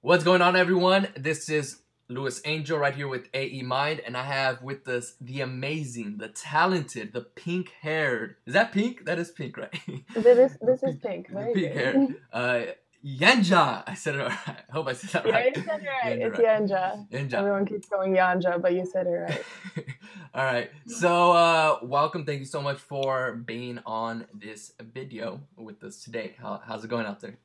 What's going on, everyone? This is Luis Angel right here with AE Mind, and I have with us the amazing, the talented, the pink haired. Is that pink? That is pink, right? This is this is pink. Very pink good. hair. Uh, Yanjaa. I said it right. I hope I said that Yeah, right. you said it right. Yanjaa, It's right. Yanjaa. Yanjaa. Everyone keeps going Yanjaa, but you said it right. All right. So, uh, welcome. Thank you so much for being on this video with us today. How, how's it going out there?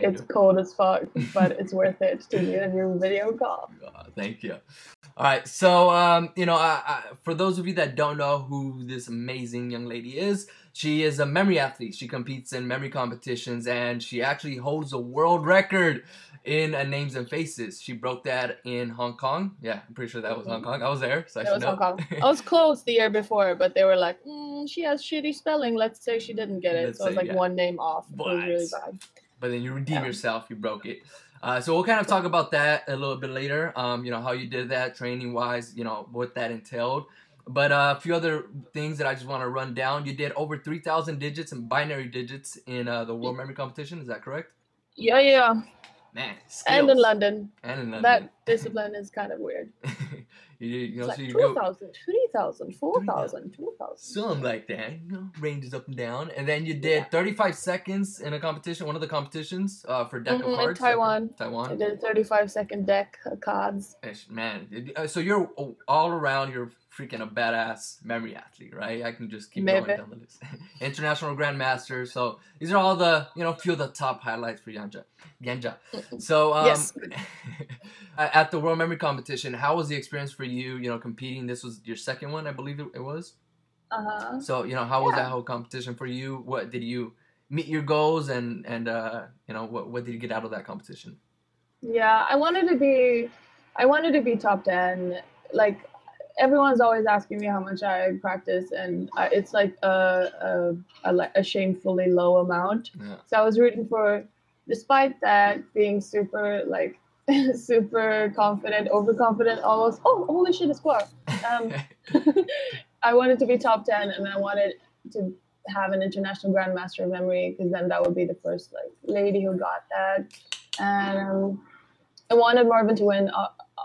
You It's cold as fuck, but it's worth it to get your video call. Uh, thank you. All right, so um, you know, I, I, for those of you that don't know who this amazing young lady is, she is a memory athlete. She competes in memory competitions, and she actually holds a world record in uh, names and faces. She broke that in Hong Kong. Yeah, I'm pretty sure that was Hong Kong. I was there, so I It should was know. Hong Kong. I was close the year before, but they were like, mm, she has shitty spelling. Let's say she didn't get it. Let's so I was like yeah. one name off. It was really bad. But then you redeem Yeah. yourself, you broke it. Uh, so we'll kind of talk about that a little bit later. Um, you know how you did that training wise, you know what that entailed. But uh, a few other things that I just want to run down. You did over three thousand digits and binary digits in uh, the World Memory Competition. Is that correct? Yeah, yeah. Man, And in. London. And in London. That discipline is kind of weird. you, you know, It's so like you go 2,000, 3,000, 4,000, 2,000. something like that. You know, ranges up and down. And then you did Yeah. 35 seconds in a competition, one of the competitions uh, for deck Mhm, of in cards. Taiwan. Taiwan. I did a 35 second deck of cards. Man, uh, so you're all around. You're freaking a badass memory athlete, right? I can just keep Maybe. going down the list. International Grandmaster. So these are all the you know few of the top highlights for Yanjaa. Yanjaa. So um, Yes. at the World Memory Competition, how was the experience for you? You know, competing. This was your second one, I believe it it was. Uh huh. So you know, how was Yeah. that whole competition for you? What did you meet your goals and and uh, you know what what did you get out of that competition? Yeah, I wanted to be, I wanted to be top ten. Like everyone's always asking me how much I practice, and I, it's like a, a, a a shamefully low amount. Yeah. So I was rooting for, despite that, being super like super confident, overconfident, almost. Oh, holy shit, a squirrel. Um, I wanted to be top ten, and I wanted to have an international grandmaster of memory because then that would be the first like lady who got that. And um, I wanted Marvin to win,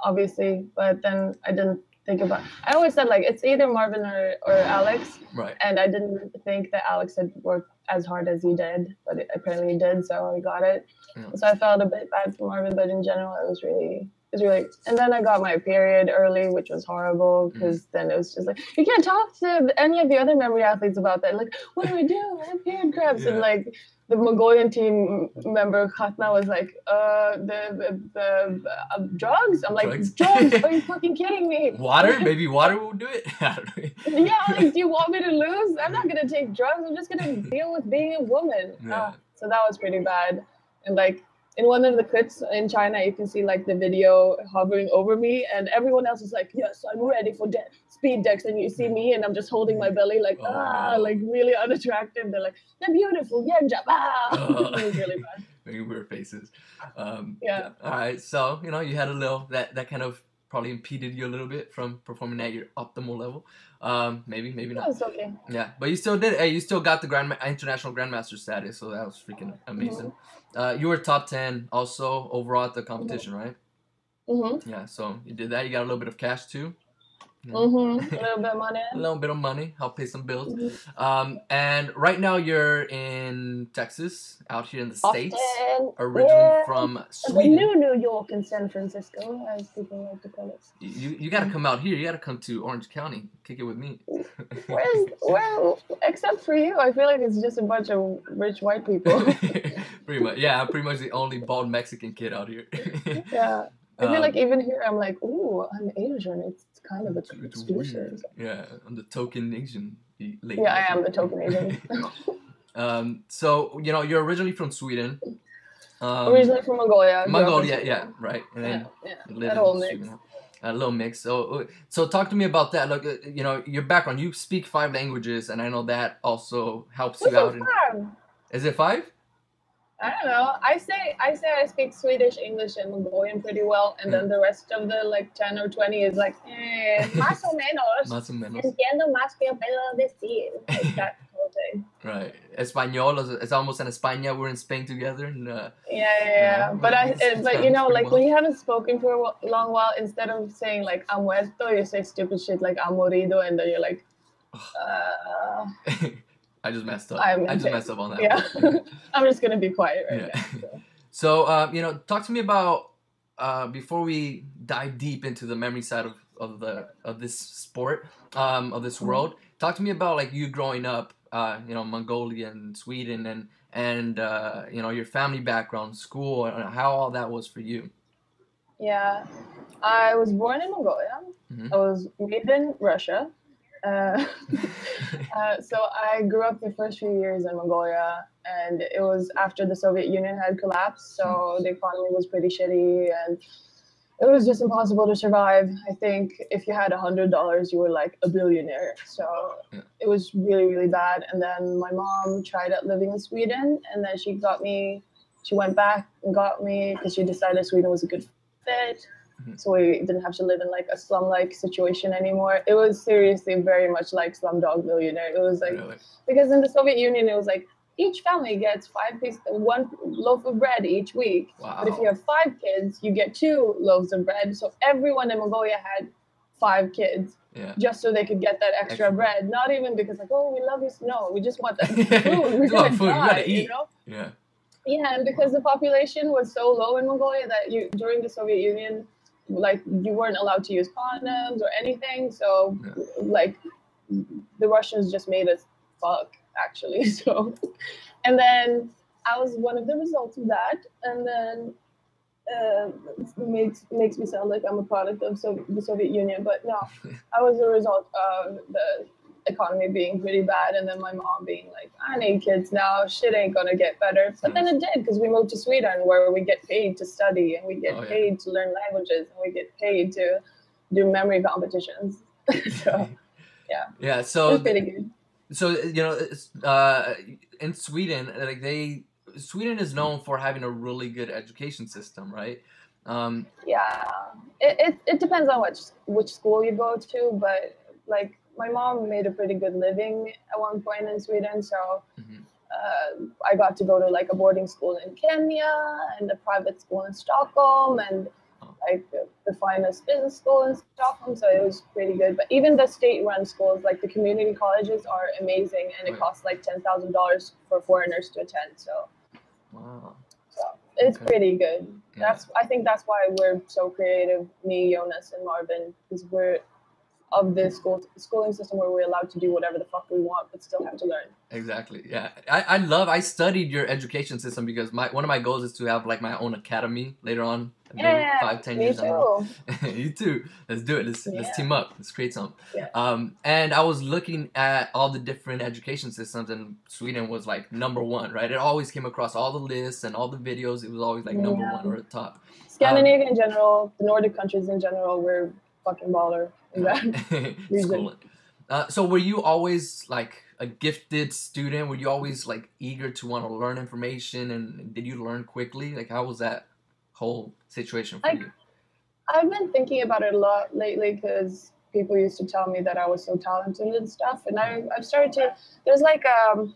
obviously, but then I didn't think about. I always said like it's either Marvin or, or Alex, right. and I didn't think that Alex had worked as hard as he did, but it, apparently he did, so I got it. Yeah. So I felt a bit bad for Marvin, but in general, it was really. It was really, and then I got my period early, which was horrible because then it was just like you can't talk to any of the other memory athletes about that. Like, what do I do? I have period cramps, and like the Mongolian team member Khatna was like, uh, the the, the uh, drugs. I'm like, Drugs? drugs? Are you fucking kidding me? Water? Maybe water will do it. I don't know. yeah, like, do you want me to lose? I'm not gonna take drugs. I'm just gonna deal with being a woman. Yeah. Ah, so that was pretty bad. And like in one of the clips in China, you can see like the video hovering over me, and everyone else is like, "Yes, I'm ready for de- speed decks." And you see me, and I'm just holding my belly, like ah, Oh. like really unattractive. They're like, "They're beautiful, yeah, jab." Ah, Oh. it was really bad. Making weird faces. Um, Yeah. All right. So you know, you had a little that that kind of probably impeded you a little bit from performing at your optimal level. Um, maybe, maybe not. That's okay. Yeah, but you still did. Hey, you still got the grand international grandmaster status, so that was freaking amazing. Uh, you were top ten also overall at the competition, right? Mhm. Yeah. So you did that. You got a little bit of cash too. Yeah. Mhm. A little bit of money. A little bit of money, help pay some bills. Mhm. Um, and right now you're in Texas, out here in the states, originally Yeah. from Sweden. new New York and San Francisco, as people like to call it. You you got to come out here. You got to come to Orange County, kick it with me. Where's well, except for you, I feel like it's just a bunch of rich white people. pretty much, yeah. I'm pretty much the only bald Mexican kid out here. yeah, I feel Um, like even here, I'm like, ooh, I'm Asian. It's kind of a it's exclusive. Yeah, I'm the token Asian lady. Yeah, I am the token Asian. Um, so you know, you're originally from Sweden. Um, Originally from Mongolia. grew up in Mongolia, Sweden. yeah, right. And then Yeah, yeah. That whole mix. A little mix. So, uh, so talk to me about that. Like, uh, you know, your background. You speak five languages, and I know that also helps What's you out. In, is it five? I don't know. I say I say I speak Swedish, English, and Mongolian pretty well, and then the rest of the like ten or twenty is like eh, más o menos. Más o menos. Entiendo más que puedo decir. Like that whole. Right. Español it's almost in España. We're in Spain together. And, uh, Yeah, yeah, yeah. But I, it's- it, it's but you know, like when you haven't spoken for a long while, instead of saying like "I'm muerto," you say stupid shit like "I'm morido," and then you're like, uh, I just messed up. I'm I just messed up on that. Yeah. I'm just gonna be quiet right Yeah. now. so. So, um, you know, talk to me about uh, before we dive deep into the memory side of, of the of this sport, um, of this Mm-hmm. world. Talk to me about like you growing up, uh, you know, Mongolia and Sweden, and and uh, you know your family background, school, and how all that was for you. Yeah, I was born in Mongolia. Mhm. I was raised in Russia. Uh, uh, so I grew up the first few years in Mongolia, and it was after the Soviet Union had collapsed. So the economy was pretty shitty, and it was just impossible to survive. I think if you had a hundred dollars, you were like a billionaire. So Yeah. it was really, really bad. And then my mom tried out living in Sweden, and then she got me. She went back and got me because she decided Sweden was a good fit. Mhm. So we didn't have to live in like a slum-like situation anymore. It was seriously very much like Slumdog Millionaire. It was like Really? because in the Soviet Union, it was like each family gets five pieces, one loaf of bread each week. Wow. But if you have five kids, you get two loaves of bread. So everyone in Mongolia had five kids yeah. just so they could get that extra Extra bread. Not even because like, oh, we love you. No, we just want that food. We're want gonna food. We die, gotta you know? Yeah. Yeah, and because the population was so low in Mongolia that you during the Soviet Union, like you weren't allowed to use condoms or anything. So, like, the Russians just made us fuck actually. So, and then I was one of the results of that, and then. Uh, it makes makes me sound like I'm a product of so- the Soviet Union, but no, I was a result of the economy being pretty bad and then my mom being like i need kids now. Shit ain't gonna get better. But then it did because we moved to sweden where we get paid to study and we get Oh, yeah. paid to learn languages and we get paid to do memory competitions. So Yeah. it So was pretty good. so you know uh, in sweden like they sweden is known for having a really good education system right? Um, yeah. It, it, it depends on which which school you go to but like my mom made a pretty good living at one point in sweden so Mhm. uh, I got to go to like a boarding school in Kenya and a private school in Stockholm and like the, the finest business school in Stockholm. So it was pretty good. But even the state-run schools, like the community colleges, are amazing, and it costs like ten thousand dollars for foreigners to attend. So, wow so it's Okay. pretty good. Yeah. That's I think that's why we're so creative, me, Jonas, and Marvin, because we're of the school schooling system where we're allowed to do whatever the fuck we want, but still have to learn. Exactly. Yeah. I, I love I studied your education system because my one of my goals is to have like my own academy later on. Yeah, five, ten me years too. you too. Let's do it. Let's let's team up. Let's create something. Yeah. Um and I was looking at all the different education systems and Sweden was like number one, right? It always came across all the lists and all the videos. It was always like number Yeah. one or the top. Scandinavia in general, the Nordic countries in general, we're fucking baller in that. It's cool. Uh, so were you always like a gifted student? Were you always like eager to want to learn information and did you learn quickly? Like how was that whole situation for Like, you? I've been thinking about it a lot lately because people used to tell me that I was so talented and stuff, and I, I've started to. There's like um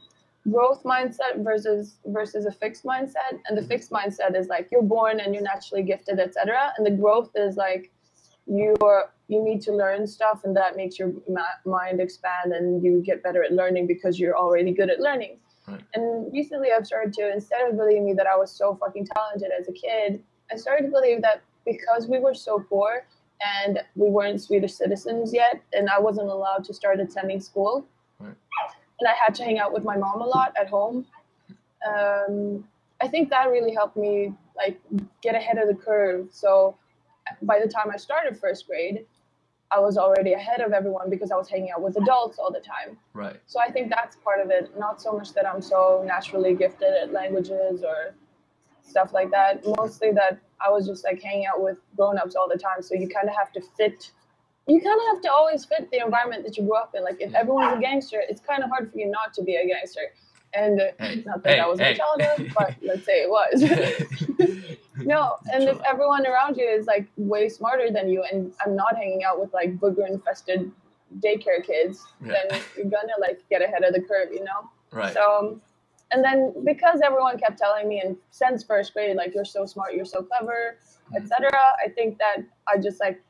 growth mindset versus versus a fixed mindset, and the fixed mindset is like you're born and you're naturally gifted, etc. And the growth is like you're you need to learn stuff, and that makes your ma- mind expand, and you get better at learning because you're already good at learning. Right. And recently, I've started to instead of believing that I was so fucking talented as a kid, I started to believe that because we were so poor and we weren't Swedish citizens yet, and I wasn't allowed to start attending school, Right. and I had to hang out with my mom a lot at home. Um, I think that really helped me like get ahead of the curve. So by the time I started first grade, I was already ahead of everyone because I was hanging out with adults all the time. Right. So I think that's part of it. Not so much that I'm so naturally gifted at languages or stuff like that. Mostly that I was just like hanging out with grown-ups all the time. So you kind of have to fit. You kind of have to always fit the environment that you grew up in. Like if everyone's a gangster, it's kind of hard for you not to be a gangster. And Hey, not that hey, that was hey. my childhood, but let's say it was. No, and if everyone around you is like way smarter than you, and I'm not hanging out with like booger infested daycare kids, Yeah. then you're gonna like get ahead of the curve, you know. Right. So, and then because everyone kept telling me, and since first grade, like you're so smart, you're so clever, Mhm. etc. I think that I just like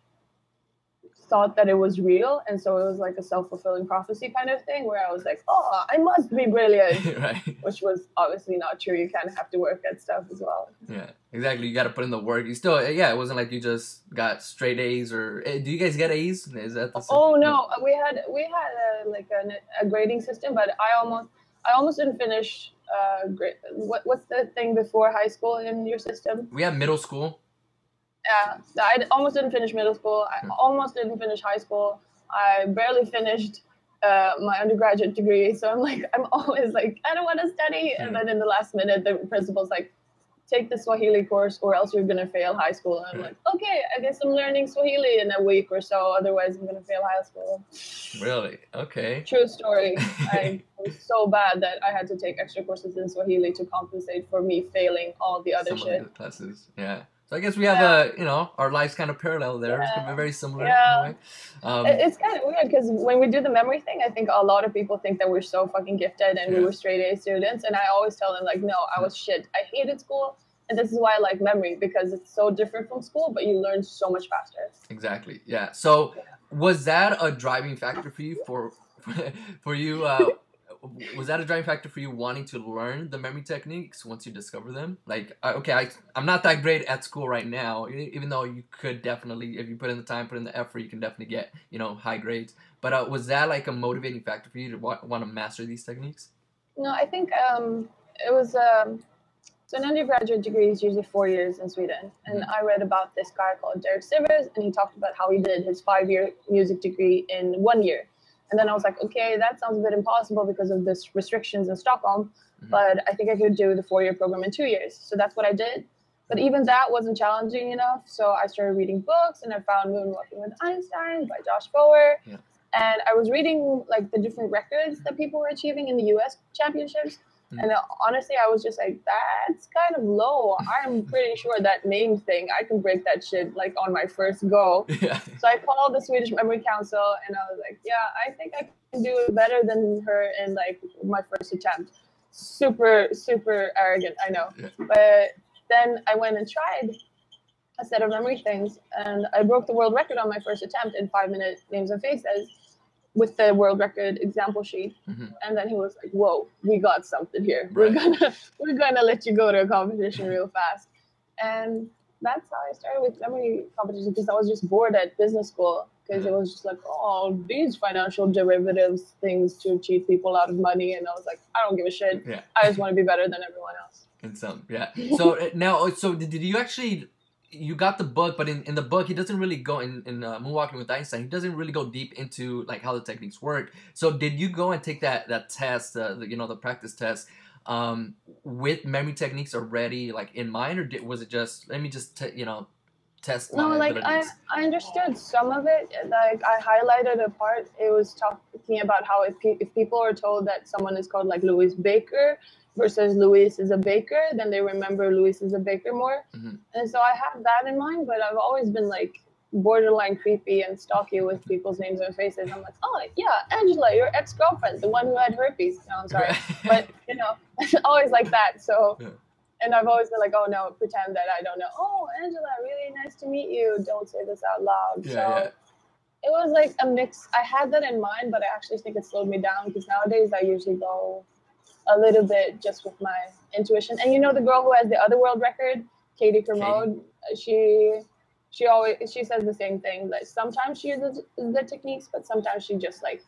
thought that it was real, and so it was like a self fulfilling prophecy kind of thing, where I was like, oh, I must be brilliant, right. which was obviously not true. You kind of have to work at stuff as well. Yeah, exactly. You got to put in the work. You still, yeah, it wasn't like you just got straight A's or. eh, Do you guys get A's? Is that the? Oh no, we had we had a, like a, a grading system, but I almost I almost didn't finish. Uh, grade. What what's the thing before high school in your system? We have middle school. Yeah, I almost didn't finish middle school. I Hmm. almost didn't finish high school. I barely finished uh, my undergraduate degree. So I'm like, I'm always like, I don't want to study. Hmm. And then in the last minute, the principal's like, take the Swahili course or else you're going to fail high school. And I'm Right. like, okay, I guess I'm learning Swahili in a week or so. Otherwise, I'm going to fail high school. Really? Okay. True story. I was so bad that I had to take extra courses in Swahili to compensate for me failing all the other Some shit. of the classes. Yeah. So I guess we have Yeah. a, you know, our lives kind of parallel there. It's Yeah. very similar. Yeah. In a way. Um, It's kind of weird because when we do the memory thing, I think a lot of people think that we're so fucking gifted and we were straight A students. And I always tell them, like, no, I was shit. I hated school. And this is why I like memory because it's so different from school, but you learn so much faster. Exactly. Yeah. So was that a driving factor for you for for you uh was that a driving factor for you wanting to learn the memory techniques once you discover them? Like I- okay, I I'm not that great at school right now, even though you could definitely if you put in the time, put in the effort, you can definitely get, you know, high grades. But uh, was that like a motivating factor for you to wa- want to master these techniques? No, I think um, it was um, so an undergraduate degree is usually four years in Sweden, and I read about this guy called Derek Sivers, and he talked about how he did his five-year music degree in one year. And then I was like, okay, that sounds a bit impossible because of this restrictions in Stockholm, Mhm. but I think I could do the four-year program in two years. So that's what I did. But even that wasn't challenging enough, so I started reading books, and I found Moonwalking with Einstein by Josh Foer. Yeah. And I was reading like the different records that people were achieving in the U.S. championships, Mm. and uh, honestly, I was just like, that's kind of low. I'm pretty sure that name thing, I can break that shit like on my first go. yeah. So I called the Swedish Memory Council, and I was like, yeah, I think I can do it better than her in like my first attempt. Super, super arrogant, I know. Yeah. But then I went and tried a set of memory things, and I broke the world record on my first attempt in five minute names and faces with the world record example sheet. Mhm. And then he was like, "Whoa, we got something here. We're gonna we're gonna let you go to a competition real fast." And that's how I started with memory competition because I was just bored at business school because it was just like, oh, these financial derivatives things to cheat people out of money, and I was like, I don't give a shit. Yeah. I just want to be better than everyone else. and some, yeah. So uh, now, so did, did you actually? You got the book, but in, in the book, he doesn't really go in in uh, Moonwalking with Einstein. He doesn't really go deep into like how the techniques work. So did you go and take that that test, uh, the, you know, the practice test, um, with memory techniques already like in mind, or did, was it just let me just t- you know test? No, like I. I understood some of it. Like I highlighted a part. It was talking about how if, pe- if people are told that someone is called like Louis Baker versus Louis is a baker, then they remember Louis is a baker more. Mhm. And so I have that in mind. But I've always been like borderline creepy and stalky with people's names and faces. I'm like, oh yeah, Angela, your ex girlfriend, the one who had herpes. No, I'm sorry, but you know, always like that. So. Yeah. And I've always been like, oh no, pretend that I don't know. Oh, Angela, really nice to meet you. Don't say this out loud. Yeah, so yeah. it was like a mix. I had that in mind, but I actually think it slowed me down because nowadays I usually go a little bit just with my intuition. And you know the girl who has the other world record, Katie Kermode, uh, she she always she says the same thing. Like sometimes she uses the techniques, but sometimes she just like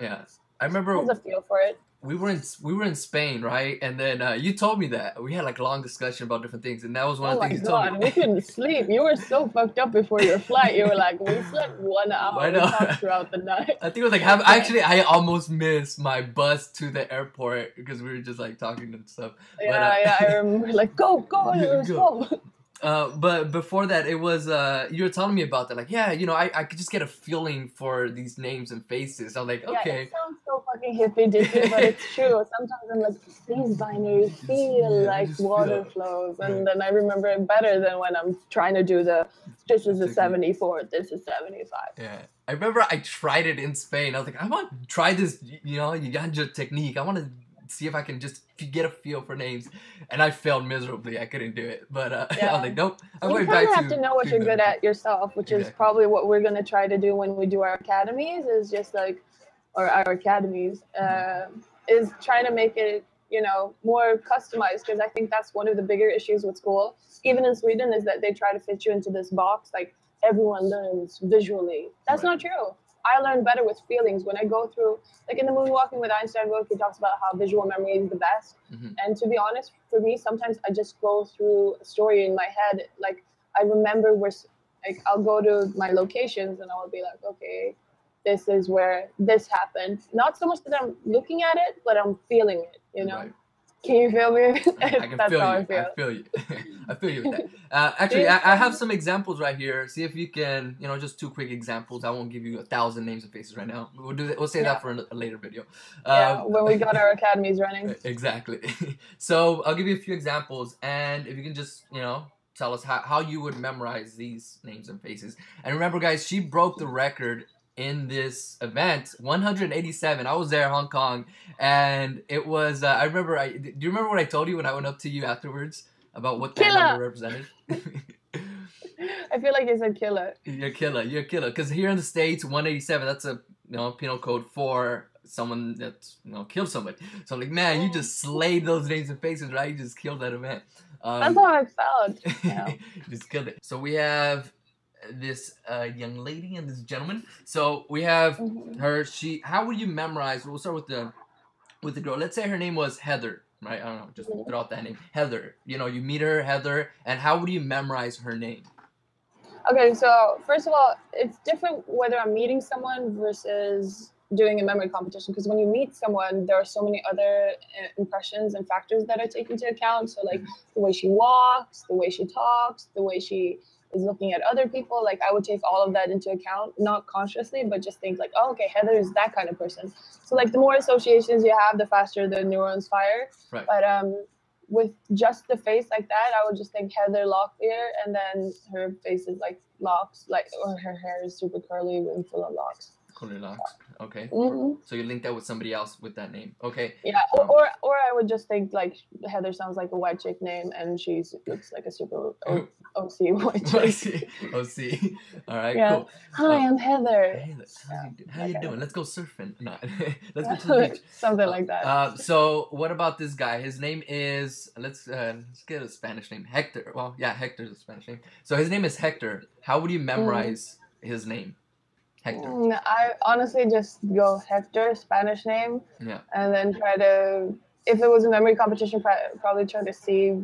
yeah. I remember has a feel for it. We were in we were in Spain, right? And then uh, you told me that we had like a long discussion about different things, and that was one Oh of the things you told god, me. we couldn't sleep. You were so fucked up before your flight. You were like, we slept one hour. I know. throughout the night. I think it was like have, actually I almost missed my bus to the airport because we were just like talking and stuff. Yeah, uh, yeah, I remember. Like, go, go, go. go. Uh, but before that, it was uh, you were telling me about that. Like, yeah, you know, I, I could just get a feeling for these names and faces. I'm like, Yeah, okay, it sounds so fucking hippie dippy, but it's true. Sometimes I'm like, these binaries feel Yeah, like just feel water it. flows, and Yeah. then I remember it better than when I'm trying to do the. This is a 74. This is 75. yeah. I I remember I tried it in Spain. I was like, I want to try this, you know, Yanjaa technique. I want to see if I can just get a feel for names. And I failed miserably. I couldn't do it. But uh, yeah. I was like, nope. I'm you kind of have to, to know what you're good at yourself, which exactly. is probably what we're going to try to do when we do our academies is just like, or our academies, uh, is trying to make it, you know, more customized. Because I think that's one of the bigger issues with school, even in Sweden, is that they try to fit you into this box. Like everyone learns visually. That's right. not true. I learn better with feelings when I go through, like in the Moonwalking with Einstein book, he talks about how visual memory is the best. Mm-hmm. And to be honest, for me, sometimes I just go through a story in my head. Like I remember where, like I'll go to my locations and I'll be like, okay, this is where this happened. Not so much that I'm looking at it, but I'm feeling it. You know. Right. Can you feel me? I can feel you. I feel. I feel you. I feel you with that. Uh, actually, I, I, have some examples right here. See if you can, you know, just two quick examples. I won't give you a thousand names and faces right now. We'll do that. We'll say yeah. that for a, a, later video. Yeah, um, when we got our academies running. Exactly. so I'll give you a few examples, and if you can just, you know, tell us how, how you would memorize these names and faces. And remember, guys, she broke the record in this event 187 i was there in hong kong and it was uh, i remember i do you remember what i told you when i went up to you afterwards about what that killer. number represented? I feel like you said killer. You're killer you're killer because here in the states 187 that's a you know penal code for someone that you know killed somebody. So i'm like man you just slayed those names and faces right? You just killed that event. Um, that's how i felt yeah. just killed it. So we have this uh, young lady and this gentleman. So we have mm-hmm. her. She. How would you memorize? We'll start with the with the girl. Let's say her name was Heather. Right. I don't know. Just throw out that name. Heather. You know, you meet her, Heather, and how would you memorize her name? Okay, so first of all, it's different whether I'm meeting someone versus doing a memory competition because when you meet someone, there are so many other uh, impressions and factors that are taken into account. So, like mm-hmm. the way she walks, the way she talks, the way she is looking at other people like i would take all of that into account not consciously but just think like oh okay heather is that kind of person. So like the more associations you have the faster the neurons fire. Right. but um with just the face like that i would just think heather locklear and then her face is like locks like or her hair is super curly and full of locks Okay. Mm-hmm. So you link that with somebody else with that name. Okay. Yeah, um, or, or I would just think like Heather sounds like a white chick name, and she looks like a super o- OC white chick. OC. All right. Yeah. Cool. Hi, uh, I'm Heather. Hey, how, you, how you doing? Let's go surfing. No, let's go to the beach. Something like that. Uh, so what about this guy? His name is let's uh, let's get a Spanish name. Hector. Well, yeah, Hector's a Spanish name. So his name is Hector. How would you mm. memorize mm. his name? Hector? Mm, I honestly just go Hector, Spanish name, yeah, and then try to. If it was a memory competition, probably try to see,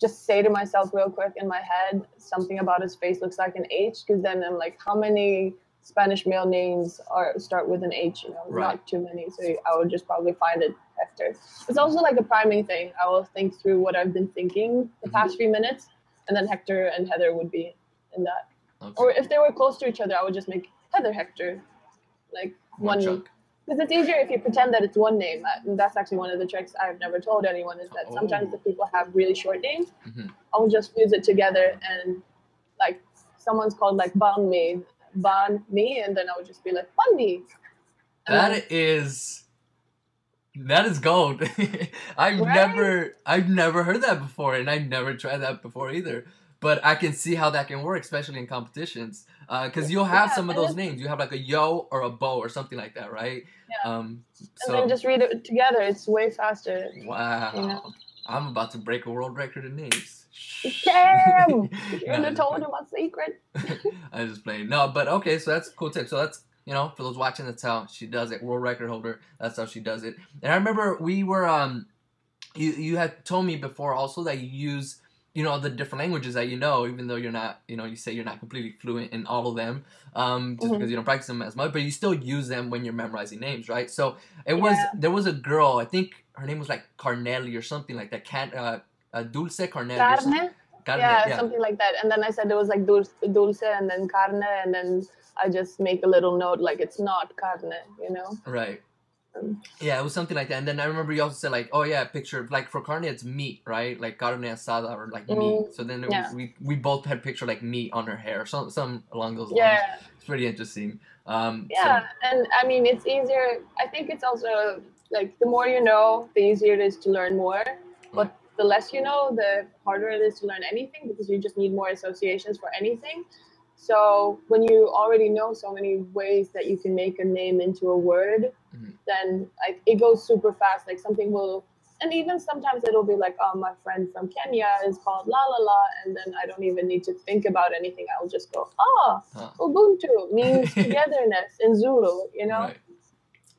just say to myself real quick in my head something about his face looks like an H, because then I'm like, how many Spanish male names are start with an H? You know, right. not too many. So I would just probably find it Hector. It's also like a priming thing. I will think through what I've been thinking the mm-hmm. past few minutes, and then Hector and Heather would be in that. Okay. Or if they were close to each other, I would just make Heather Hector, like one. Because it's easier if you pretend that it's one name. And that's actually one of the tricks I've never told anyone is that oh. sometimes if people have really short names, mm-hmm. I'll just fuse it together and like someone's called like Ban Me, Ban Me, and then I would just be like Bundy. That then, is that is gold. I've right? never I've never heard that before, and I've never tried that before either but I can see how that can work, especially in competitions, because uh, you'll have yeah, some of those names. You have like a yo or a bo or something like that, right? Yeah. Um, so, and then just read it together. It's way faster. Wow. You know? I'm about to break a world record in names. Damn! You're no, told him my secret. I just playing. No, but okay, so that's a cool tip. So that's you know, for those watching, that's how she does it. World record holder. That's how she does it. And I remember we were um, you you had told me before also that you use you know the different languages that you know even though you're not you know you say you're not completely fluent in all of them um, just mm-hmm. because you don't practice them as much but you still use them when you're memorizing names right so it was yeah. there was a girl i think her name was like carnelli or something like that can uh, uh dulce carnelli carne? carne yeah, yeah, something like that and then i said it was like dulce, dulce and then carne and then i just make a little note like it's not carne you know right Yeah, it was something like that. And then I remember you also said like, oh yeah, picture like for carne it's meat, right? Like carne asada or like Mm, meat. So then it yeah. was, we we both had picture like meat on her hair, some some along those lines. yeah, It's pretty interesting. Um, so- yeah, and I mean it's easier. I think it's also like the more you know, the easier it is to learn more. But the less you know, the harder it is to learn anything because you just need more associations for anything. So when you already know so many ways that you can make a name into a word, Mhm. then like it goes super fast. Like something will, and even sometimes it'll be like, oh, my friend from Kenya is called la la la, and then I don't even need to think about anything. I'll just go, oh, Huh. Ubuntu means togetherness in Zulu. You know, Right.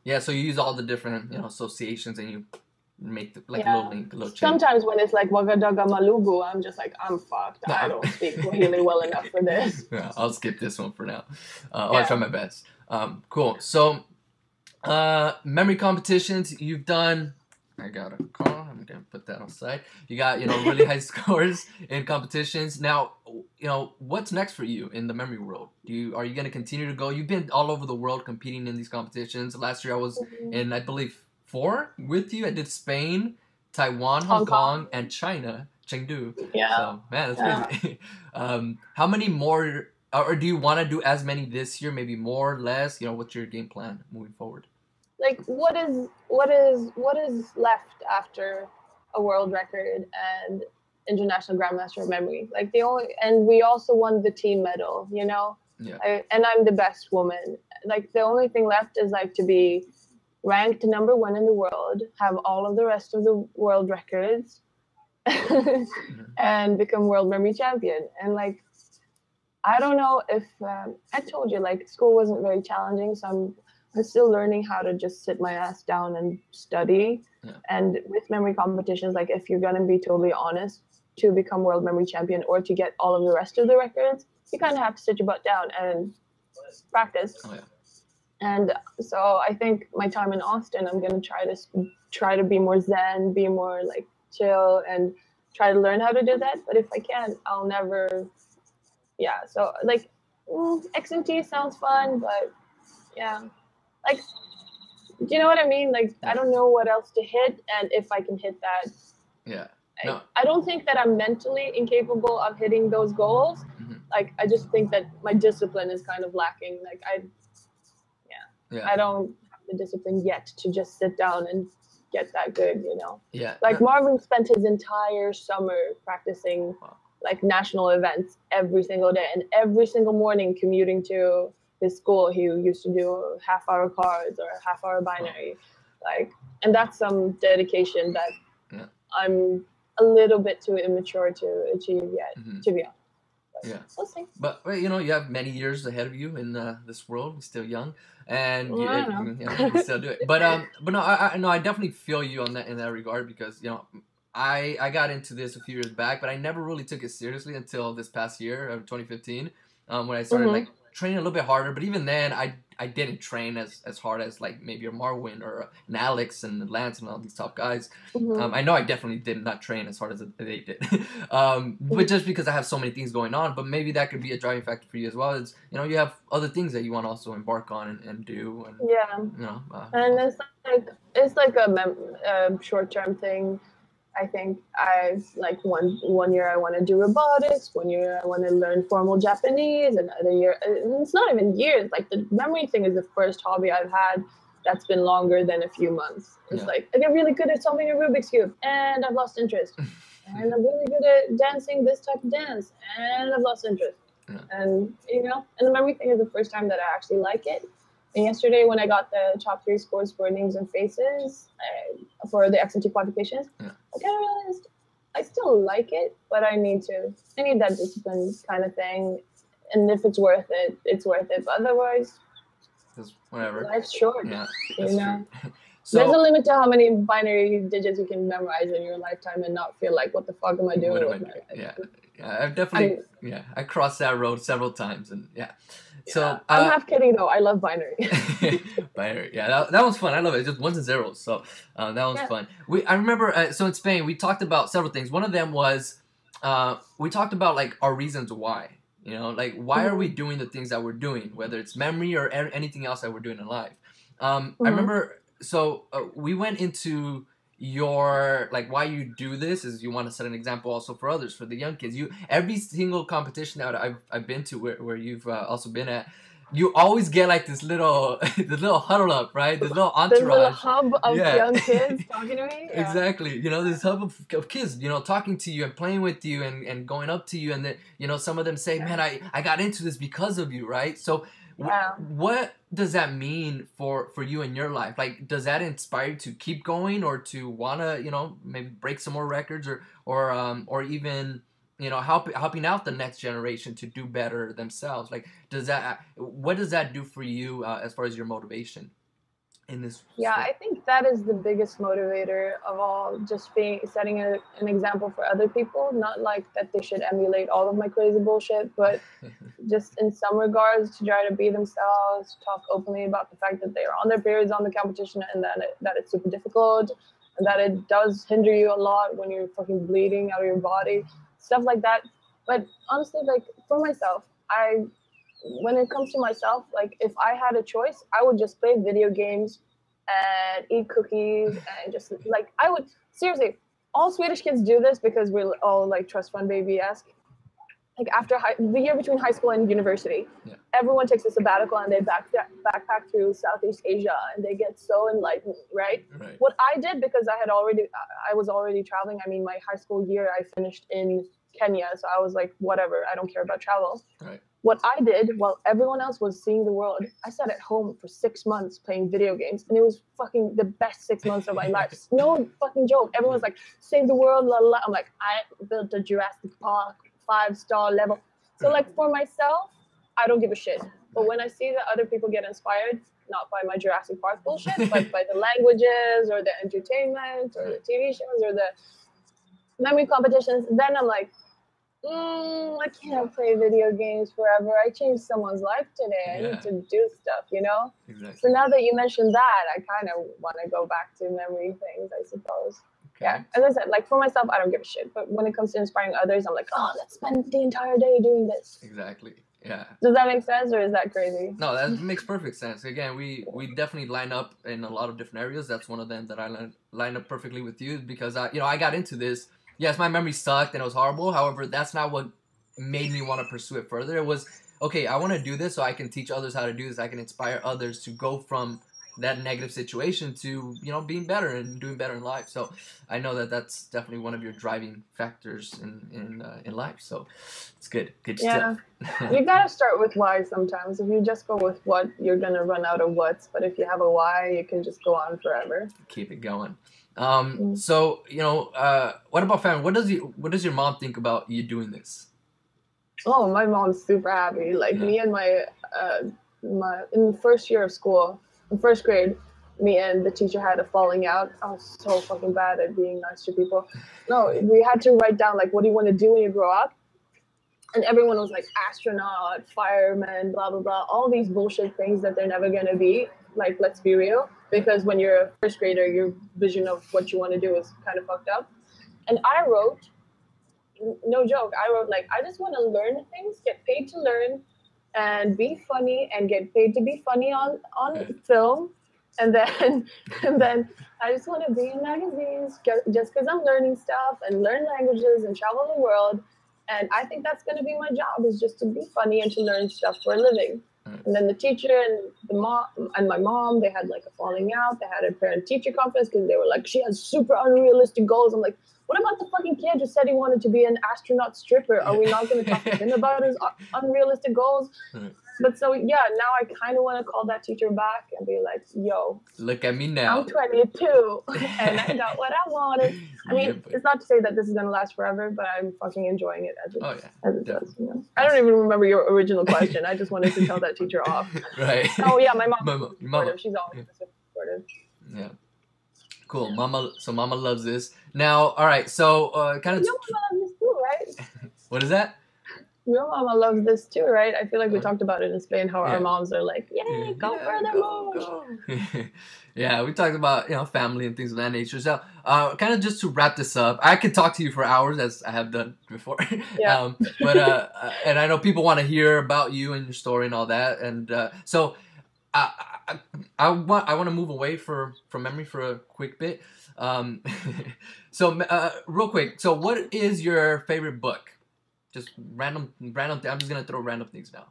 Yeah, so you use all the different you know associations and you make the, like Yeah. little link, little sometimes when it's like Wagadaga Malugu, I'm just like, I'm fucked. I don't speak Swahili well enough for this. yeah, I'll skip this one for now. Uh, I'll try my best. Um, cool. So, uh, memory competitions you've done. I got a call. I'm gonna put that on side. You got you know really high scores in competitions. Now, you know what's next for you in the memory world. Do you are you gonna continue to go? You've been all over the world competing in these competitions. Last year I was in I believe four with you. I did Spain, Taiwan, Hong, Hong Kong, Kong. and China, Chengdu. Yeah. So man, that's Yeah. crazy. um, how many more, or, or do you want to do as many this year? Maybe more, less? You know, what's your game plan moving forward? like what is what is what is left after a world record and international grandmaster of memory like the only and we also won the team medal you know Yeah. I, and i'm the best woman like the only thing left is like to be ranked number one in the world have all of the rest of the world records and become world memory champion and like i don't know if um, i told you like school wasn't very challenging so i'm I'm still learning how to just sit my ass down and study. Yeah. And with memory competitions, like if you're gonna be totally honest, to become world memory champion or to get all of the rest of the records, you kind of have to sit your butt down and practice. Oh, yeah. And so I think my time in Austin, I'm gonna try to try to be more zen, be more like chill, and try to learn how to do that. But if I can't, I'll never. Yeah. So like, mm, XMT sounds fun, but yeah, like, do you know what I mean? Like, I don't know what else to hit, and if I can hit that, Yeah. I, No. I don't think that I'm mentally incapable of hitting those goals. Mhm. Like, I just think that my discipline is kind of lacking. Like, I Yeah. I don't have the discipline yet to just sit down and get that good, you know. yeah. Like Marvin spent his entire summer practicing Wow. like national events every single day and every single morning commuting to his school he used to do half hour cards or half hour binary. Like and that's some dedication that Yeah. I'm a little bit too immature to achieve yet, Mhm. to be honest. Yeah. We'll. But well, you know, you have many years ahead of you in uh, this world. You're still young, and you, Well, you, you know, you can still do it. But um, but no, I, I no, I definitely feel you on that in that regard because you know, I I got into this a few years back, but I never really took it seriously until this past year of 2015, um, when I started Mhm. like training a little bit harder. But even then, I I didn't train as as hard as like maybe a Marvin or an Alex and Lance and all these top guys. Mhm. Um, I know I definitely did not train as hard as they did, um, but just because I have so many things going on. But maybe that could be a driving factor for you as well. Is you know you have other things that you want to also embark on and, and do, and yeah. you know. Uh, and it's like it's like a, mem- a short-term thing i think I've like one one year i want to do robotics one year i want to learn formal japanese another year uh, it's not even years like the memory thing is the first hobby i've had that's been longer than a few months it's Yeah. like i get really good at solving a rubik's cube and i've lost interest and i'm really good at dancing this type of dance and i've lost interest Yeah. and you know and the memory thing is the first time that i actually like it yesterday, when I got the top three scores for names and faces uh, for the XMT qualifications, Yeah. I kind of realized I still like it, but I need to. I need that discipline kind of thing. And if it's worth it, it's worth it. But otherwise, whatever. life's short. Yeah, you know, true. there's a limit to how many binary digits you can memorize in your lifetime and not feel like, what the fuck am I doing am I with my doing? life? Yeah, yeah, I've definitely yeah I crossed that road several times, and yeah. So Yeah. I'm uh, half kidding though. I love binary. Binary. Yeah, that, that was fun. I love it. Just ones and zeros. So uh, that was Yeah. fun. We I remember. Uh, so in Spain, we talked about several things. One of them was uh, we talked about like our reasons why. You know, like why are we doing the things that we're doing, whether it's memory or a- anything else that we're doing in life. Um, I Mhm. remember so uh, we went into your like why you do this is you want to set an example also for others for the young kids you every single competition that i've, I've been to where, where you've uh, also been at you always get like this little this little huddle up right this little entourage There's a little hub of Yeah. young kids talking to me. Yeah. Exactly. You know, this hub of, of kids, you know, talking to you and playing with you and, and going up to you. And then, you know, some of them say, man, I, I got into this because of you, right? So, Yeah. what does that mean for, for you in your life? Like, does that inspire you to keep going or to want to, you know, maybe break some more records or, or, um, or even, you know, help, helping out the next generation to do better themselves? Like, does that, what does that do for you uh, as far as your motivation in this? Yeah? I think that is the biggest motivator of all. Just being setting a, an example for other people. Not like that they should emulate all of my crazy bullshit, but just in some regards to try to be themselves, talk openly about the fact that they are on their periods on the competition and that it, that it's super difficult and that it does hinder you a lot when you're fucking bleeding out of your body, stuff like that. But honestly, like for myself, I when it comes to myself, like if I had a choice, I would just play video games and eat cookies and just like I would seriously. All Swedish kids do this because we're all like trust fund baby esque. Like after high, the year between high school and university, Yeah. everyone takes a sabbatical and they back backpack through Southeast Asia and they get so enlightened, right? right. what I did because I had already I was already traveling. I mean, my high school year I finished in Kenya, so I was like, whatever, I don't care about travel. Right. What I did while everyone else was seeing the world, I sat at home for six months playing video games, and it was fucking the best six months of my life. No fucking joke. Everyone's like, save the world, la la. la. I'm like, I built a Jurassic Park five star level. So like for myself, I don't give a shit. But when I see that other people get inspired, not by my Jurassic Park bullshit, but by the languages or the entertainment or the TV shows or the memory competitions, then I'm like, mm, I can't play video games forever. I changed someone's life today. I Yeah. need to do stuff, you know? So now that you mentioned that, I kind of want to go back to memory things, I suppose. Yeah, as I said, like for myself, I don't give a shit. But when it comes to inspiring others, I'm like, oh, let's spend the entire day doing this. Exactly. Yeah. Does that make sense, or is that crazy? No, that makes perfect sense. Again, we we definitely line up in a lot of different areas. That's one of them that I line, line up perfectly with you because I, you know, I got into this. Yes, my memory sucked and it was horrible. However, that's not what made me want to pursue it further. It was okay. I want to do this so I can teach others how to do this. I can inspire others to go from that negative situation to you know being better and doing better in life. So I know that that's definitely one of your driving factors in in uh, in life. So it's good. Good Yeah. stuff. You gotta start with why sometimes. If you just go with what, you're gonna run out of what's. But if you have a why, you can just go on forever. keep it going. Um, Mm. so you know, uh, what about family? What does you what does your mom think about you doing this? Oh, my mom's super happy. Like Yeah. me and my uh, my in the first year of school, in first grade, me and the teacher had a falling out. I was so fucking bad at being nice to people. No, we had to write down like, what do you want to do when you grow up? And everyone was like astronaut, fireman, blah blah blah, all these bullshit things that they're never gonna be. Like, let's be real, because when you're a first grader, your vision of what you want to do is kind of fucked up. And I wrote no joke. I wrote like I just want to learn things, get paid to learn, and be funny, and get paid to be funny on on film, and then and then I just want to be in magazines ju- just because I'm learning stuff and learn languages and travel the world. And I think that's going to be my job is just to be funny and to learn stuff for a living. Mm. And then the teacher and the mom and my mom, they had like a falling out. They had a parent teacher conference because they were like, she has super unrealistic goals. I'm like, what about the fucking kid who said he wanted to be an astronaut stripper? Are we not going to talk to him about his unrealistic goals? Right. But so yeah, now I kind of want to call that teacher back and be like, yo, Look at me now. I'm 22 and I got what I wanted. I mean, Yeah, it's not to say that this is gonna last forever, but I'm fucking enjoying it as it, oh yeah, as it yeah. does. You know? I don't even remember your original question. I just wanted to tell that teacher off. right. Oh yeah, my mom. Mama, is mama. supportive. She's always been supportive. Yeah. Cool. Mama. So mama loves this. Now, all right. So, uh, kind of. Your mama loves this too, right? What is that? Your mama loves this too, right? I feel like we Uh, talked about it in Spain how yeah. our moms are like, yay, go Yeah, further, go, yeah, we talked about you know family and things of that nature. So, uh, kind of just to wrap this up, I could talk to you for hours as I have done before. Yeah. um, but uh, uh, and I know people want to hear about you and your story and all that. And uh, so, I, I, I want I want to move away for from memory for a quick bit. Um, so uh, real quick, so what is your favorite book? Just random, random. I'm just gonna throw random things now.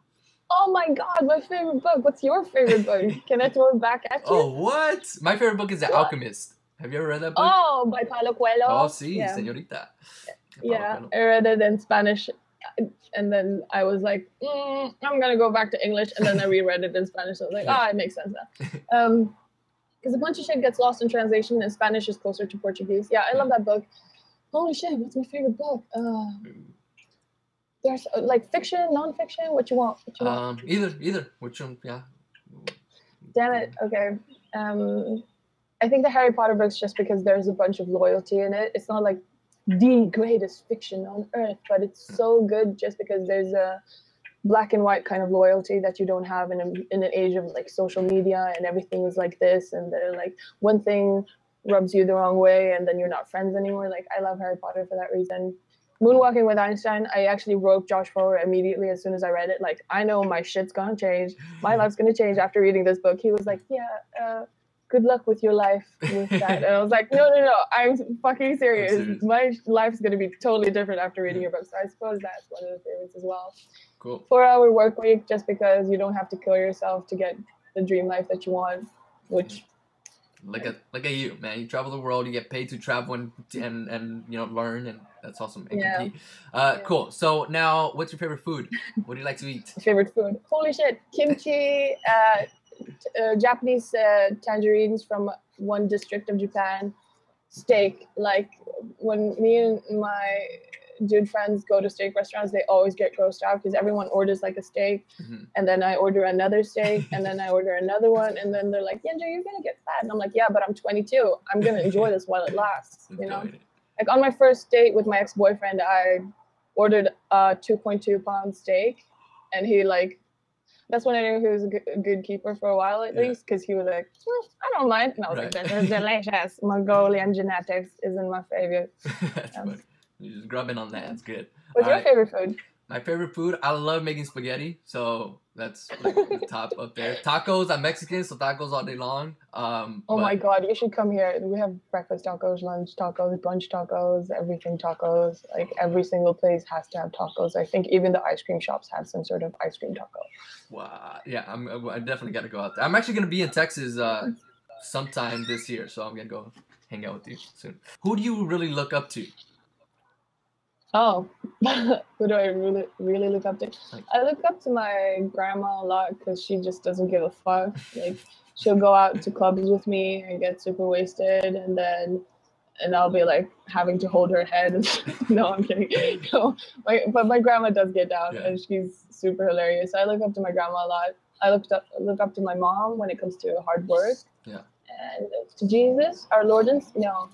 Oh my god, my favorite book. What's your favorite book? Can I throw it back at you? Oh, what? My favorite book is The What? Alchemist. Have you ever read that book? Oh, by Paulo Coelho. Oh, sí, yeah. señorita. Yeah, Paulo I read it in Spanish, and then I was like, mm, I'm gonna go back to English, and then I reread it in Spanish. I was like, oh, it makes sense now. Um, because a bunch of shit gets lost in translation, and Spanish is closer to Portuguese. Yeah, I love that book. Holy shit, what's my favorite book? Uh, there's uh, like fiction, non-fiction. What you want? What you want? Um, either, either. Which one? Yeah. Damn it. Okay. Um, I think the Harry Potter books just because there's a bunch of loyalty in it. It's not like the greatest fiction on earth, but it's so good just because there's a black and white kind of loyalty that you don't have in, a, in an age of like social media and everything is like this and they're like one thing rubs you the wrong way and then you're not friends anymore. Like I love Harry Potter for that reason. Moonwalking with Einstein, I actually wrote Josh Foer immediately as soon as I read it. Like, I know my shit's gonna change. My life's gonna change after reading this book. He was like, Yeah, uh, good luck with your life with that. And I was like, No, no, no, I'm fucking serious. serious. My life's gonna be totally different after reading your book. So I suppose that's one of the favorites as well. Cool. Four hour work week, just because you don't have to kill yourself to get the dream life that you want, which Look at look at you, man. You travel the world. You get paid to travel and and, and you know learn, and that's awesome. Yeah. Uh, Yeah. Cool. So now, what's your favorite food? What do you like to eat? favorite food. Holy shit, kimchi, uh, uh, Japanese uh, tangerines from one district of Japan, steak. Like when me and my dude friends go to steak restaurants, they always get grossed out because everyone orders like a steak, Mhm. and then I order another steak, and then I order another one, and then they're like, "Yanjaa, you're gonna get fat," and I'm like, "Yeah, but I'm 22. I'm gonna enjoy this while it lasts." You know it. Like on my first date with my ex-boyfriend i ordered a 2.2 pound steak and he like that's when i knew he was a good, a good keeper for a while at Yeah. least because he was like "Mm, i don't mind and i was Right. like this is delicious mongolian genetics isn't my favorite That's Um. You're just grubbing on that. It's good. what's your Alright. favorite food My favorite food, I love making spaghetti, so that's like the top up there. Tacos, I'm Mexican, so tacos all day long. Um, oh but- my god you should come here we have breakfast tacos lunch tacos brunch tacos everything tacos like every single place has to have tacos i think even the ice cream shops have some sort of ice cream taco Wow. Yeah, I'm. I definitely got to go out there. I'm actually gonna be in Texas uh, sometime this year, so I'm gonna go hang out with you soon. Who do you really look up to? Oh, who do I really really look up to? Like- I look up to my grandma a lot because she just doesn't give a fuck. Like she'll go out to clubs with me and get super wasted, and then and I'll be like having to hold her head. no, I'm kidding. No, my, but my grandma does get down, Yeah. and she's super hilarious. I look up to my grandma a lot. I looked up look up to my mom when it comes to hard work. Yeah. And to Jesus, our Lord and no,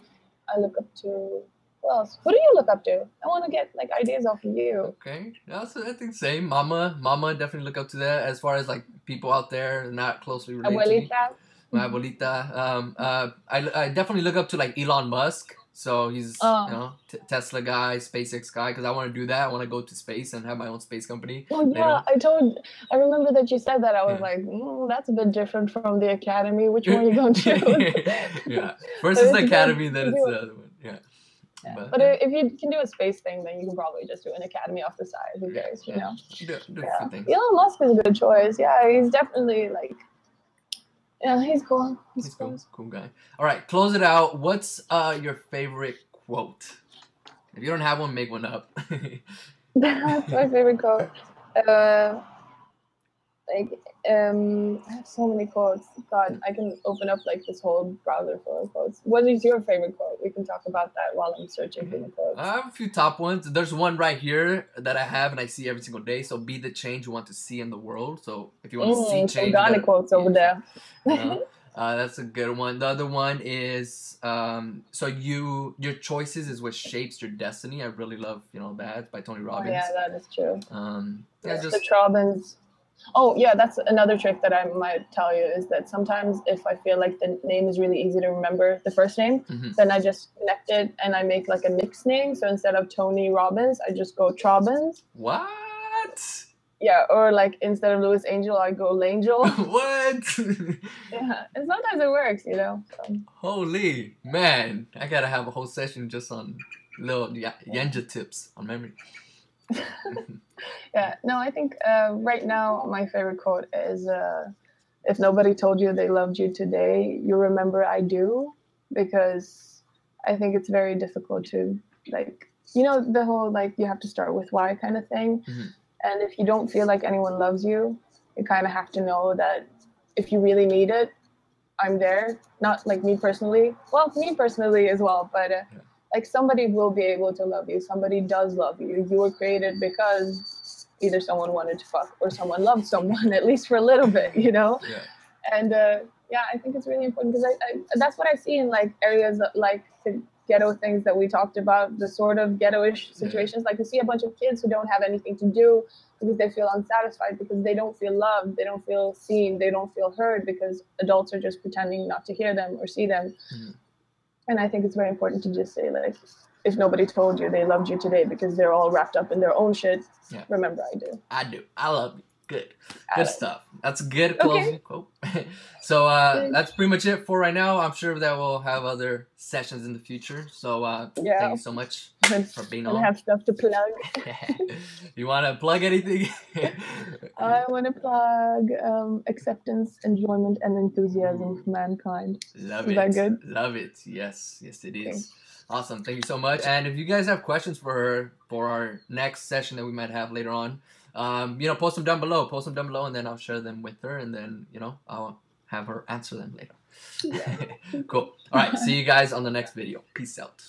I look up to who else? Who do you look up to? I want to get like ideas off of you. Okay, yeah, so I think same. Mama, Mama, definitely look up to that. As far as like people out there not closely related. Abuelita. my abuelita. Um, uh, I, I definitely look up to like Elon Musk. So he's Oh. you know t- Tesla guy, SpaceX guy, because I want to do that. I want to go to space and have my own space company. Oh yeah, I told. I remember that you said that. I was Yeah. like, mm, that's a bit different from the academy. Which one are you going to? yeah, first the academy, then it's the other one. Yeah, Yeah. But, But, yeah. if you can do a space thing, then you can probably just do an academy off the side. Who Yeah, cares? You yeah. know. do, do Yeah. Elon Musk is a good choice. Yeah, he's definitely like. Yeah, he's cool. He's, He's cool. cool, cool guy. All right, close it out. What's uh your favorite quote? If you don't have one, make one up. That's my favorite quote. Uh, like um, I have so many quotes. God, I can open up like this whole browser full of quotes. What is your favorite quote? We can talk about that while I'm searching for the quotes. I have a few top ones. There's one right here that I have and I see every single day. So be the change you want to see in the world. So if you want to see Mm, change, Ghana gotta- quotes over there. you know? Uh, that's a good one. The other one is um, so you your choices is what shapes your destiny. I really love you know that by Tony Robbins. Oh yeah, that is true. Um, yeah, the just Robbins. Oh yeah, that's another trick that I might tell you is that sometimes if I feel like the name is really easy to remember, the first name, Mhm. then I just connect it and I make like a mixed name. So instead of Tony Robbins, I just go Trobbins. what? yeah, or like instead of Luis Angel, I go Langel. what? yeah, and sometimes it works, you know. So. Holy man, I gotta have a whole session just on little y- Yanjaa tips on memory. yeah, no, I think uh, right now my favorite quote is uh, if nobody told you they loved you today, you remember I do, because I think it's very difficult to like, you know, the whole like you have to start with why kind of thing. Mhm. And if you don't feel like anyone loves you, you kind of have to know that if you really need it, I'm there. Not like me personally. Well, me personally as well, but uh, Yeah. Like somebody will be able to love you. Somebody does love you. You were created because either someone wanted to fuck or someone loved someone at least for a little bit, you know. Yeah. And uh, yeah, I think it's really important because I, I that's what I see in like areas that, like the ghetto things that we talked about, the sort of ghettoish situations. Like you see a bunch of kids who don't have anything to do because they feel unsatisfied because they don't feel loved, they don't feel seen, they don't feel heard because adults are just pretending not to hear them or see them. Mhm. And I think it's very important to just say like, if nobody told you they loved you today because they're all wrapped up in their own shit, Yeah. remember I do. I do. I love you. Good. I Good like- stuff. That's a good Okay. closing quote. so uh, that's pretty much it for right now. I'm sure that we'll have other sessions in the future. So uh, Yeah. thank you so much And for being on. I have stuff to plug. you want to plug anything? I want to plug um, acceptance, enjoyment, and enthusiasm for mankind. Love Is it. that good? Love it. Yes, yes, it is. Okay. Awesome. Thank you so much. And if you guys have questions for her for our next session that we might have later on, um, you know, post them down below. Post them down below, and then I'll share them with her, and then you know, I'll have her answer them later. cool. All right. See you guys on the next video. Peace out.